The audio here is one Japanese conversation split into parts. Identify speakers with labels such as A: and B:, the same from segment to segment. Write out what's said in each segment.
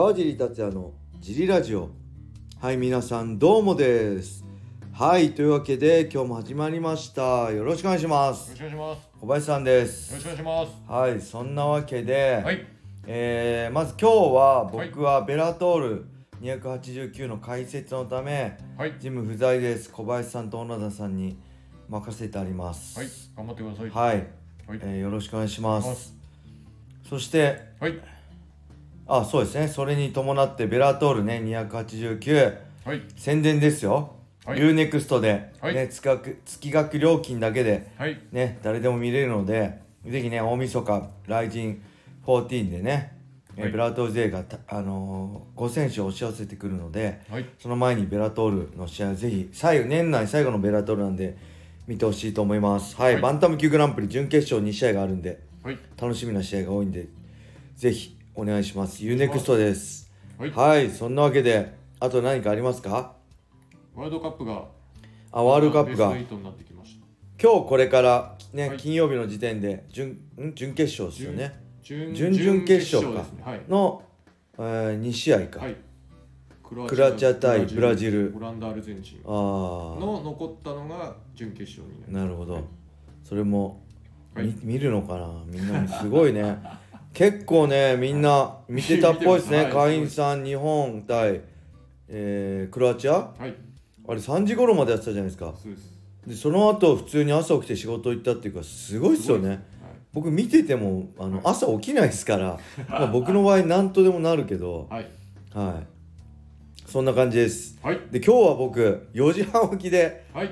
A: 川尻達也のジリラジオはい皆さんどうもですはいというわけで今日も始まりましたよろしくお願いしま
B: よ
A: す
B: ろしくお願いします。
A: 小林さんです
B: よろしくお願いします。
A: はいそんなわけで、
B: はい。
A: えーまず今日は僕はベラトール289の解説のため、
B: はい。
A: ジム不在です小林さんと小野田さんに任せてあります
B: はい。頑張ってください。
A: はい、
B: はい。
A: えーよろしくお願いしま
B: す
A: そして
B: はい。
A: あそうですね。それに伴ってベラトールね289
B: はい。
A: 宣伝ですよ、
B: はい。
A: UNEXT で、
B: はい。
A: ね、月額月額料金だけで、
B: はい。
A: ね、誰でも見れるのでぜひね大晦日ライジン14でね、えー
B: はい。
A: ベラトール勢がた、あのー、5選手押し寄せてくるので
B: はい。
A: その前にベラトールの試合をぜひ最後年内最後のベラトールなんで見てほしいと思います。はい、
B: はい。
A: バンタム級グランプリ準決勝2試合があるんで
B: はい。
A: 楽しみな試合が多いんでぜひお願いします。UNEXT です。
B: はい。
A: はい。そんなわけであと何かありますか？
B: ワールドカップが。
A: あワールドカップが。
B: ベスト8になってきました。
A: 今日これからね、
B: はい。
A: 金曜日の時点で準ん？準決勝ですよね。
B: 準
A: 準々決勝か。
B: ね。はい。
A: の、えー、2試合か、
B: はい。ク
A: クロアチア対ブラジル。
B: オランダ、アルゼンチン
A: あ
B: の残ったのが準決勝になる。
A: あなるほど。それも、
B: はい。
A: み見るのかな？みんなすごいね 結構ねみんな見てたっぽいですね 会員さん日本対、えークロアチア
B: はい。
A: あれ3時頃までやってたじゃないですか
B: です。
A: でその後普通に朝起きて仕事行ったっていうかすごいっすよね
B: はい。
A: 僕見ててもあの朝起きないですから、まあ、僕の場合何とでもなるけど
B: はい。
A: はいそんな感じです
B: はい。
A: で今日は僕4時半起きで
B: はい。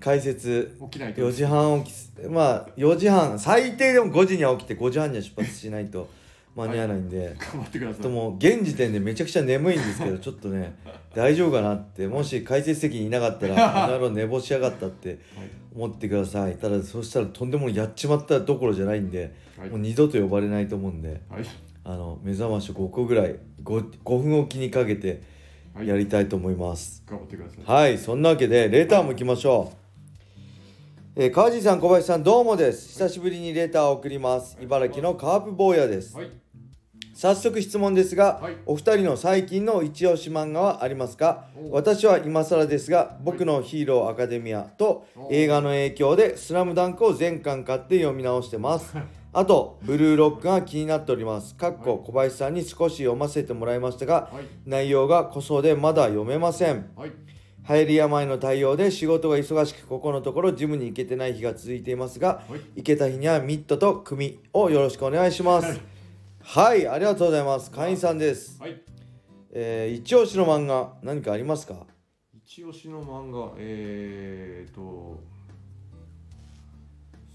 A: 解説
B: 起きないと。
A: 4時半起きまあ4時半最低でも5時には起きて5時半には出発しないと間に合わないんで、
B: 頑張ってください。
A: ともう現時点でめちゃくちゃ眠いんですけど ちょっとね大丈夫かなってもし解説席にいなかったらあの野郎寝坊しやがったって
B: はい。
A: 思ってくださいただそしたらとんでもやっちまったどころじゃないんで、
B: はい
A: もう二度と呼ばれないと思うんで
B: はい。
A: あの目覚まし5個ぐらい 5, 5分おきにかけて
B: はい。
A: やりたいと思います
B: 頑張ってください。
A: はい、そんなわけでレーターも行きましょう、えー川地さん小林さんどうもです。久しぶりにレーターを送ります。茨城のカープ坊やです。
B: はい。
A: 早速質問ですが、
B: はい。
A: お二人の最近の一押し漫画はありますか？
B: お。
A: 私は今更ですが僕のヒーローアカデミアと
B: お。
A: 映画の影響でスラムダンクを全巻買って読み直してます。あとブルーロックが気になっております。かっこ小林さんに少し読ませてもらいましたが
B: はい。
A: 内容が濃そうでまだ読めません。
B: はい。
A: 流行り病の対応で仕事が忙しくここのところジムに行けてない日が続いていますが
B: はい。
A: 行けた日にはミットと組をよろしくお願いします
B: はい
A: はいありがとうございます会員さんです
B: はい。
A: えー、一押しの漫画何かありますか？
B: 一押しの漫画、えーと、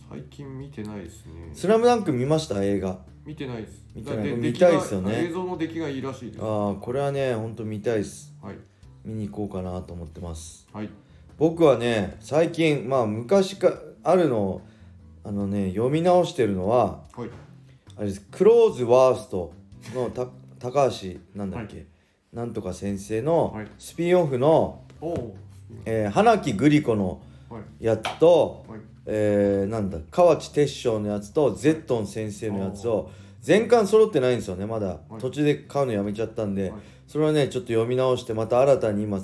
B: 最近見てないですね。
A: スラムダンク見ました？映画
B: 見てないです。
A: 見てない
B: だ
A: 見たいですよね
B: 映像の出来がいいらしいです。
A: ああこれはねほんと見たいです
B: はい。
A: 見に行こうかなと思ってます。
B: はい。
A: 僕はね最近まあ昔かあるのをあのね読み直してるのは
B: はい。
A: あれです。クローズワーストのた高橋なんだっけ、なんとか先生の
B: はい。
A: スピンオフの、
B: おお。
A: えー花木グリコの
B: はい。
A: やつと、
B: はい。
A: えーなんだ河内鉄章のやつとゼットン先生のやつを全巻揃ってないんですよねまだ、
B: はい。
A: 途中で買うのやめちゃったんで、
B: はい
A: それをねちょっと読み直してまた新たに今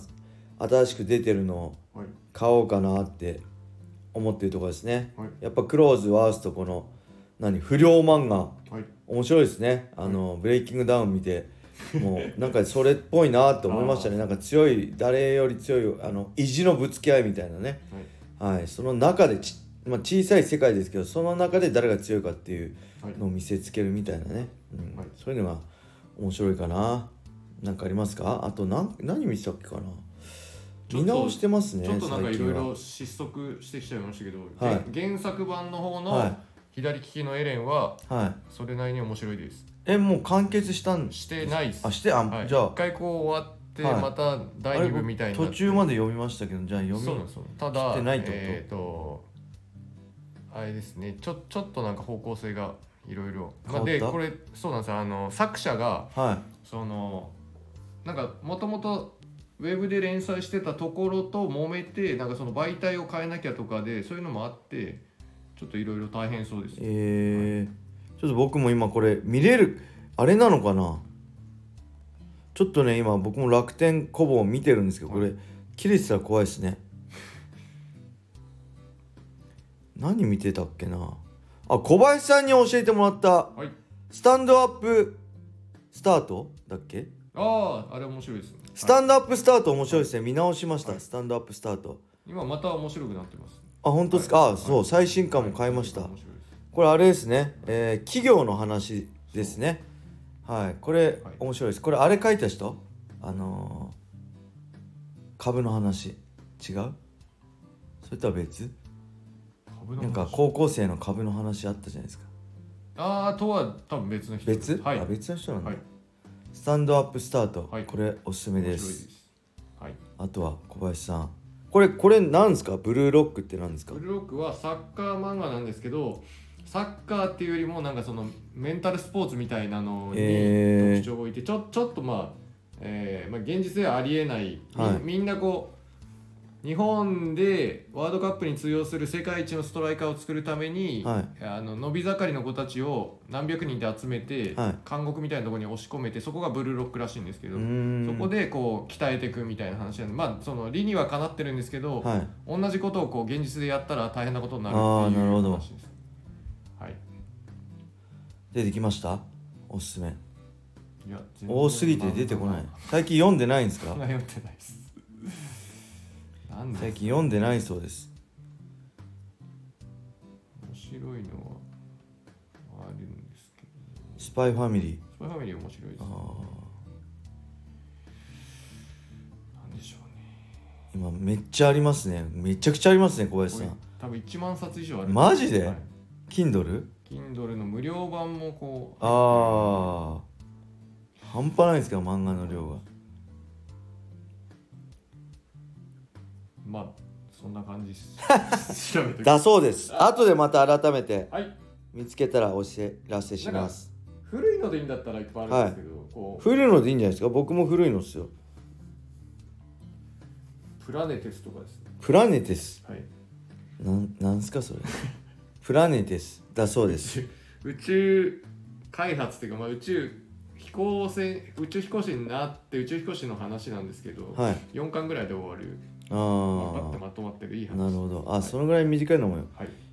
A: 新しく出てるのを
B: はい。
A: 買おうかなって思ってるところですね。
B: はい。
A: やっぱクローズワーストこの何不良漫画。
B: はい。
A: 面白いですね。あの、ブレイキングダウン見て。もう なんかそれっぽいなと思いましたね。なんか強い誰より強いあの意地のぶつけ合いみたいなね。
B: はい。
A: はい。その中でち、まあ、小さい世界ですけどその中で誰が強いかっていう
B: はい。
A: のを見せつけるみたいなね、うん。
B: はい。
A: そういうのが面白いかななんかありますか？あと何何見てたっけかな？見直してますね
B: ちょっとなんかいろいろ失速してきちゃいましたけど、
A: はい。
B: げ原作版の方
A: は
B: の左利きのエレンは
A: はい。
B: それなりに面白いです。
A: えもう完結したん？
B: してないです。
A: あしてあ、
B: はい、
A: じゃあ。
B: 一回こう終わって、
A: はい。
B: また第二部みたいにな
A: 途中まで読みましたけどじゃあ読み
B: そうた
A: 知
B: だ
A: ってないってこと？
B: えっ、とあれですね。ちょちょっとなんか方向性がいろいろ。でこれそうなんですよ。あの作者が
A: は
B: そのなんかもともとウェブで連載してたところと揉めてなんかその媒体を変えなきゃとかでそういうのもあってちょっといろいろ大変そうです。
A: いえー、ちょっと僕も今これ見れるあれなのかな？ちょっとね今僕も楽天コボを見てるんですけどこれ切れてたら怖いですね。何見てたっけな？あ小林さんに教えてもらった
B: はい。
A: スタンドアップスタートだっけ？
B: あああれ面白いですね。
A: スタンドアップスタート面白いですね。見直しました、
B: はい。
A: スタンドアップスタート。
B: 今また面白くなってます
A: あ本当ですか、
B: はい。
A: あそう最新刊も買いました、これあれですね、えー企業の話ですね。はい。これ、
B: はい。
A: 面白いです。これあれ書いた人？あのー株の話。違う？それとは別？
B: 株の話。
A: なんか高校生の株の話あったじゃないですか。
B: ああとは多分別の人。
A: 別、
B: はい。
A: あ別の人なんだ、
B: はい
A: スタンドアップスタート、
B: はい。
A: これおすすめで
B: 面白い
A: す
B: です。はい。
A: あとは小林さん。これこれなんですか？ブルーロックって何ですか？
B: ブルーロックはサッカー漫画なんですけどサッカーっていうよりもなんかそのメンタルスポーツみたいなのに
A: へー。
B: 特徴を置いてちょちょっとまあ、えーまあ、現実ではありえない、み
A: はい。
B: みんなこう日本でワールドカップに通用する世界一のストライカーを作るために、
A: はい。
B: あの伸び盛りの子たちを何百人で集めて、
A: はい。
B: 監獄みたいなところに押し込めてそこがブルーロックらしいんですけどそこでこう鍛えていくみたいな話なんでまあその理にはかなってるんですけど、
A: はい。
B: 同じことをこう現実でやったら大変なことになるっていう話です。はい。
A: 出てきました？おすすめ。
B: いや
A: 多すぎて出てこない。最近読んでないんですか？
B: 読んでないです。なんで
A: 最近読んでないそうです。
B: 面白いのはあるんですけど、
A: スパイファミリー
B: スパイファミリー面白いです。
A: あ
B: なんでしょうね。
A: ー今めっちゃありますね。めちゃくちゃありますね小林
B: これ
A: さん。
B: 多分1万冊以上ある。
A: マジで？
B: はい。
A: Kindle?
B: Kindle の無料版もこう。
A: ああ半端ないですけど漫画の量が
B: まあそんな感じです。調べて。
A: だそうです。後でまた改めて
B: はい。
A: 見つけたらお知らせします。
B: 古いのでいいんだったらいっぱいあるんですけど、こう。
A: 古いのでいいんじゃないですか？僕も古いのっすよ。
B: プラネテスとかですね。
A: プラネテス？
B: はい。
A: なんなんすかそれ？プラネテス。だそうです。
B: 宇宙開発っていうか、まあ、宇宙飛行船宇宙飛行士になって宇宙飛行士の話なんですけど、
A: はい。
B: 4巻ぐらいで終わる
A: あ
B: パッて
A: あ
B: まとまってるいい話。
A: なるほど。あ、
B: はい。
A: そのぐらい短いのも
B: はい。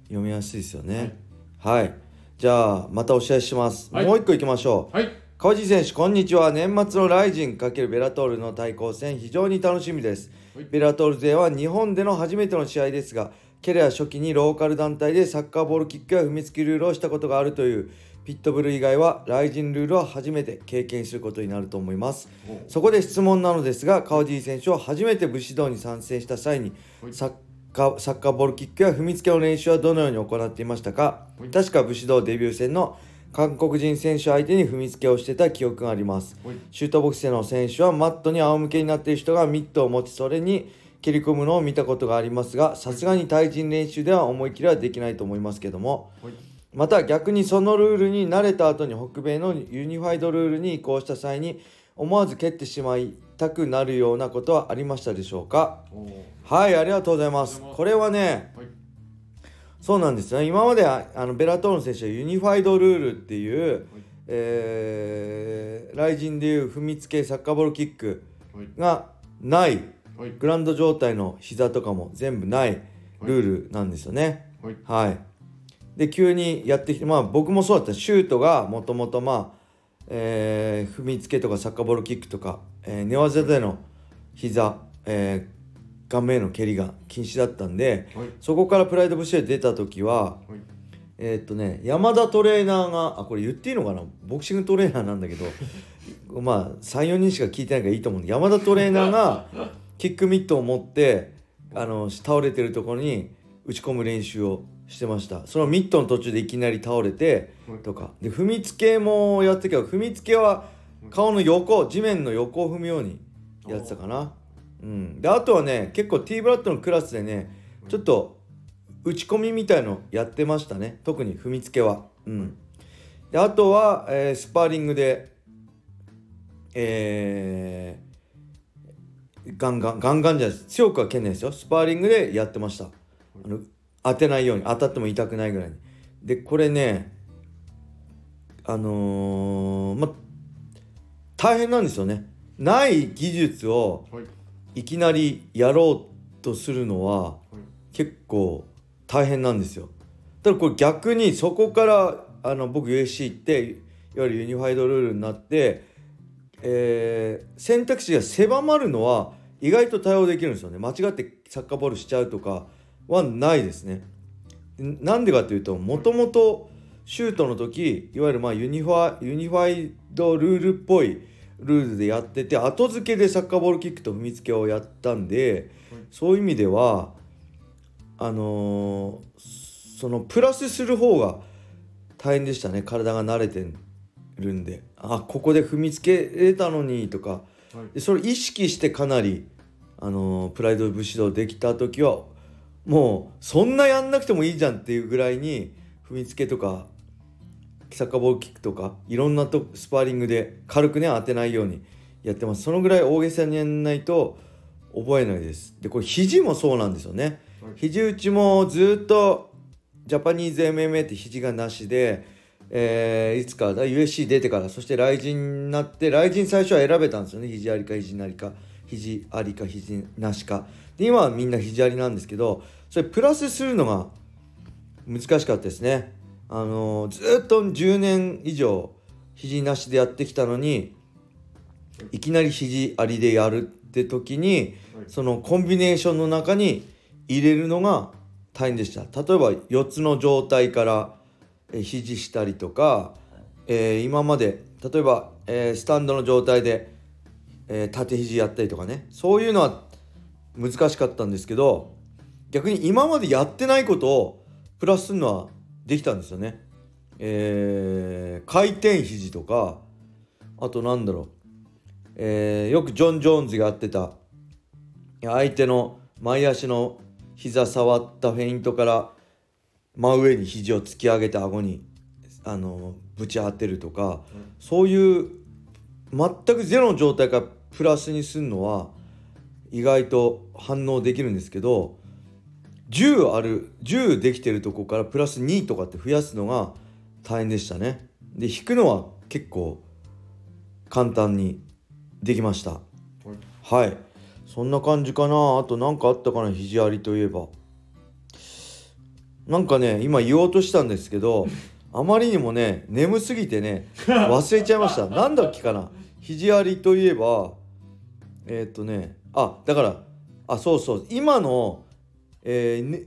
A: 読みやすいですよね。はい、じゃあまたお知らせします、
B: はい。
A: もう一個いきましょう。
B: はい。
A: 川地選手こんにちは。年末のライジン×ベラトールの対抗戦非常に楽しみです。
B: はい。
A: ベラトール勢は日本での初めての試合ですがケレア初期にローカル団体でサッカーボールキックや踏みつけルールをしたことがあるというピットブル以外はライジンルールは初めて経験することになると思います。
B: お
A: そこで質問なのですが川地選手は初めて武士道に参戦した際に
B: はい。
A: サッカーサッカーボールキックや踏みつけの練習はどのように行っていましたか。
B: はい。
A: 確か武士道デビュー戦の韓国人選手相手に踏みつけをしてた記憶があります。
B: はい。
A: シュートボックスでの選手はマットに仰向けになっている人がミットを持ちそれに切り込むのを見たことがありますがさすがに対人練習では思い切りはできないと思いますけども。
B: はい
A: また逆にそのルールに慣れた後に北米のユニファイドルールに移行した際に思わず蹴ってしまいたくなるようなことはありましたでしょうか？はいありがとうございます。これはね。
B: はい
A: そうなんですよね。今までああのベラトールの選手はユニファイドルールっていう、えー、ライジンでいう踏みつけサッカーボールキック
B: はい。
A: がない。
B: はい。
A: グラウンド状態の膝とかも全部ない。ルールなんですよね。
B: はい。
A: はい。で急にやってきてまあ僕もそうだった。シュートがもともとまあ、えー踏みつけとかサッカーボールキックとか、えー寝技での膝、えー顔面への蹴りが禁止だったんで
B: はい。
A: そこからプライドブッシュで出た時は
B: はい。
A: えーっとね山田トレーナーがあこれ言っていいのかな？ボクシングトレーナーなんだけど まあ34人しか聞いてないからいいと思うんで山田トレーナーがキックミットを持ってあの倒れてるところに打ち込む練習をしてました。そのミットの途中でいきなり倒れて
B: はい。
A: とか。で踏みつけもやってたけど踏みつけは顔の横地面の横を踏むようにやってたかな。うん。であとはね結構 T ブラッドのクラスでねちょっと打ち込みみたいのやってましたね。特に踏みつけは。うん。であとは、えースパーリングでえーガンガンガンガンじゃないです強くは蹴んないですよ。スパーリングでやってました。あの当てないように当たっても痛くないぐらいにでこれねあのーま大変なんですよねない技術を
B: はい
A: いきなりやろうとするのは
B: はい
A: 結構大変なんですよ。ただこれ逆にそこからあの僕 USC 行っていわゆるユニファイドルールになって、えー選択肢が狭まるのは意外と対応できるんですよね。間違ってサッカーボールしちゃうとかはないですね。なんでかというともともとシュートの時いわゆるまあユニファユニファイドルールっぽいルールでやってて後付けでサッカーボールキックと踏みつけをやったんでそういう意味ではあのーそのプラスする方が大変でしたね。体が慣れてるんで。あここで踏みつけれたのにとか。
B: はい。
A: でそれ意識してかなり、あのープライド武士道できた時はもうそんなやんなくてもいいじゃんっていうぐらいに踏みつけとかサッカーボールキックとかいろんなとスパーリングで軽くね当てないようにやってます。そのぐらい大げさにやんないと覚えないです。でこれ肘もそうなんですよね。
B: はい。
A: 肘打ちもずっとジャパニーズ MMA って肘がなしで、えーいつかだ USC 出てからそして雷神になって雷神最初は選べたんですよね。肘ありか肘なりか肘ありか肘なしか。で今はみんな肘ありなんですけどそれプラスするのが難しかったですね。あのーずっと10年以上肘なしでやってきたのにいきなり肘ありでやるって時に
B: はい。
A: そのコンビネーションの中に入れるのが大変でした。例えば4つの状態からえー肘したりとか、えー今まで例えば、えースタンドの状態で、えー縦肘やったりとかね。そういうのは難しかったんですけど逆に今までやってないことをプラスするのはできたんですよね。えー回転肘とかあとなんだろう、えーよくジョン・ジョーンズがやってた相手の前足の膝触ったフェイントから真上に肘を突き上げて顎にあのぶち当てるとかそういう全くゼロの状態からプラスにするのは意外と反応できるんですけど10ある10できてるとこからプラス2とかって増やすのが大変でしたね。で引くのは結構簡単にできました。
B: はい
A: はい。そんな感じかな。あと何かあったかな、肘ありといえば。なんかね、今言おうとしたんですけど、あまりにもね、眠すぎてね、忘れちゃいました。なんだっけかな。肘ありといえば、えーっとね、あ、だから、あ、そうそう、今の、えーね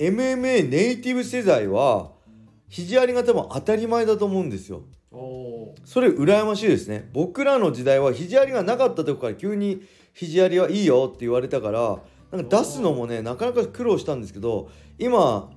A: MMA ネイティブ世代は、肘ありが多分当たり前だと思うんですよ。それ羨ましいですね。僕らの時代は肘ありがなかったとこから急に肘ありはいいよって言われたからなんか出すのもねなかなか苦労したんですけど今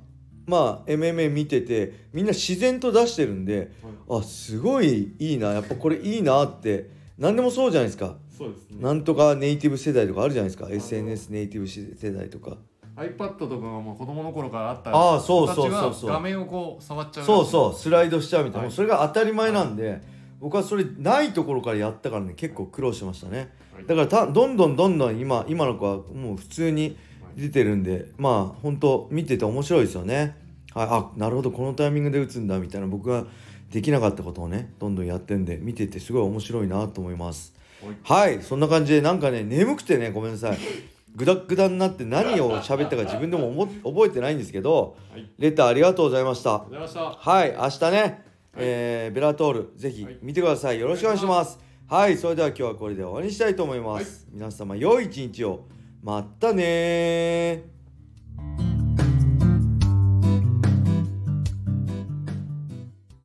A: まあ MMA 見ててみんな自然と出してるんで
B: ー、はい、
A: あすごいいいなやっぱこれいいなって何でもそうじゃないですか
B: そうですね。
A: なんとかネイティブ世代とかあるじゃないですか？SNS ネイティブ世代とか。
B: iPad とかがもう子供の頃からあった
A: あーそうそうそうそう。
B: 画面をこう触っちゃう。
A: そうそう。スライドしちゃうみたいな、
B: はい。
A: それが当たり前なんで、僕はそれないところからやったからね。結構苦労しましたね。
B: はい。
A: だからたどんどんどんどん今今の子はもう普通に出てるんでまあ本当見てて面白いですよね。はい。あなるほどこのタイミングで打つんだみたいな僕ができなかったことをねどんどんやってんで見ててすごい面白いなと思いますはいそんな感じでなんかね眠くてねごめんなさいグダグダになって何を喋ったか自分でも思っ覚えてないんですけど
B: はい
A: レター
B: ありがとうございました
A: はい、明日ね、えーベラトール、ぜひ
B: はい
A: 見てください。よろしくお願いします。はい、それでは今日はこれで終わりにしたいと思います。皆様、良い一日を。またねー。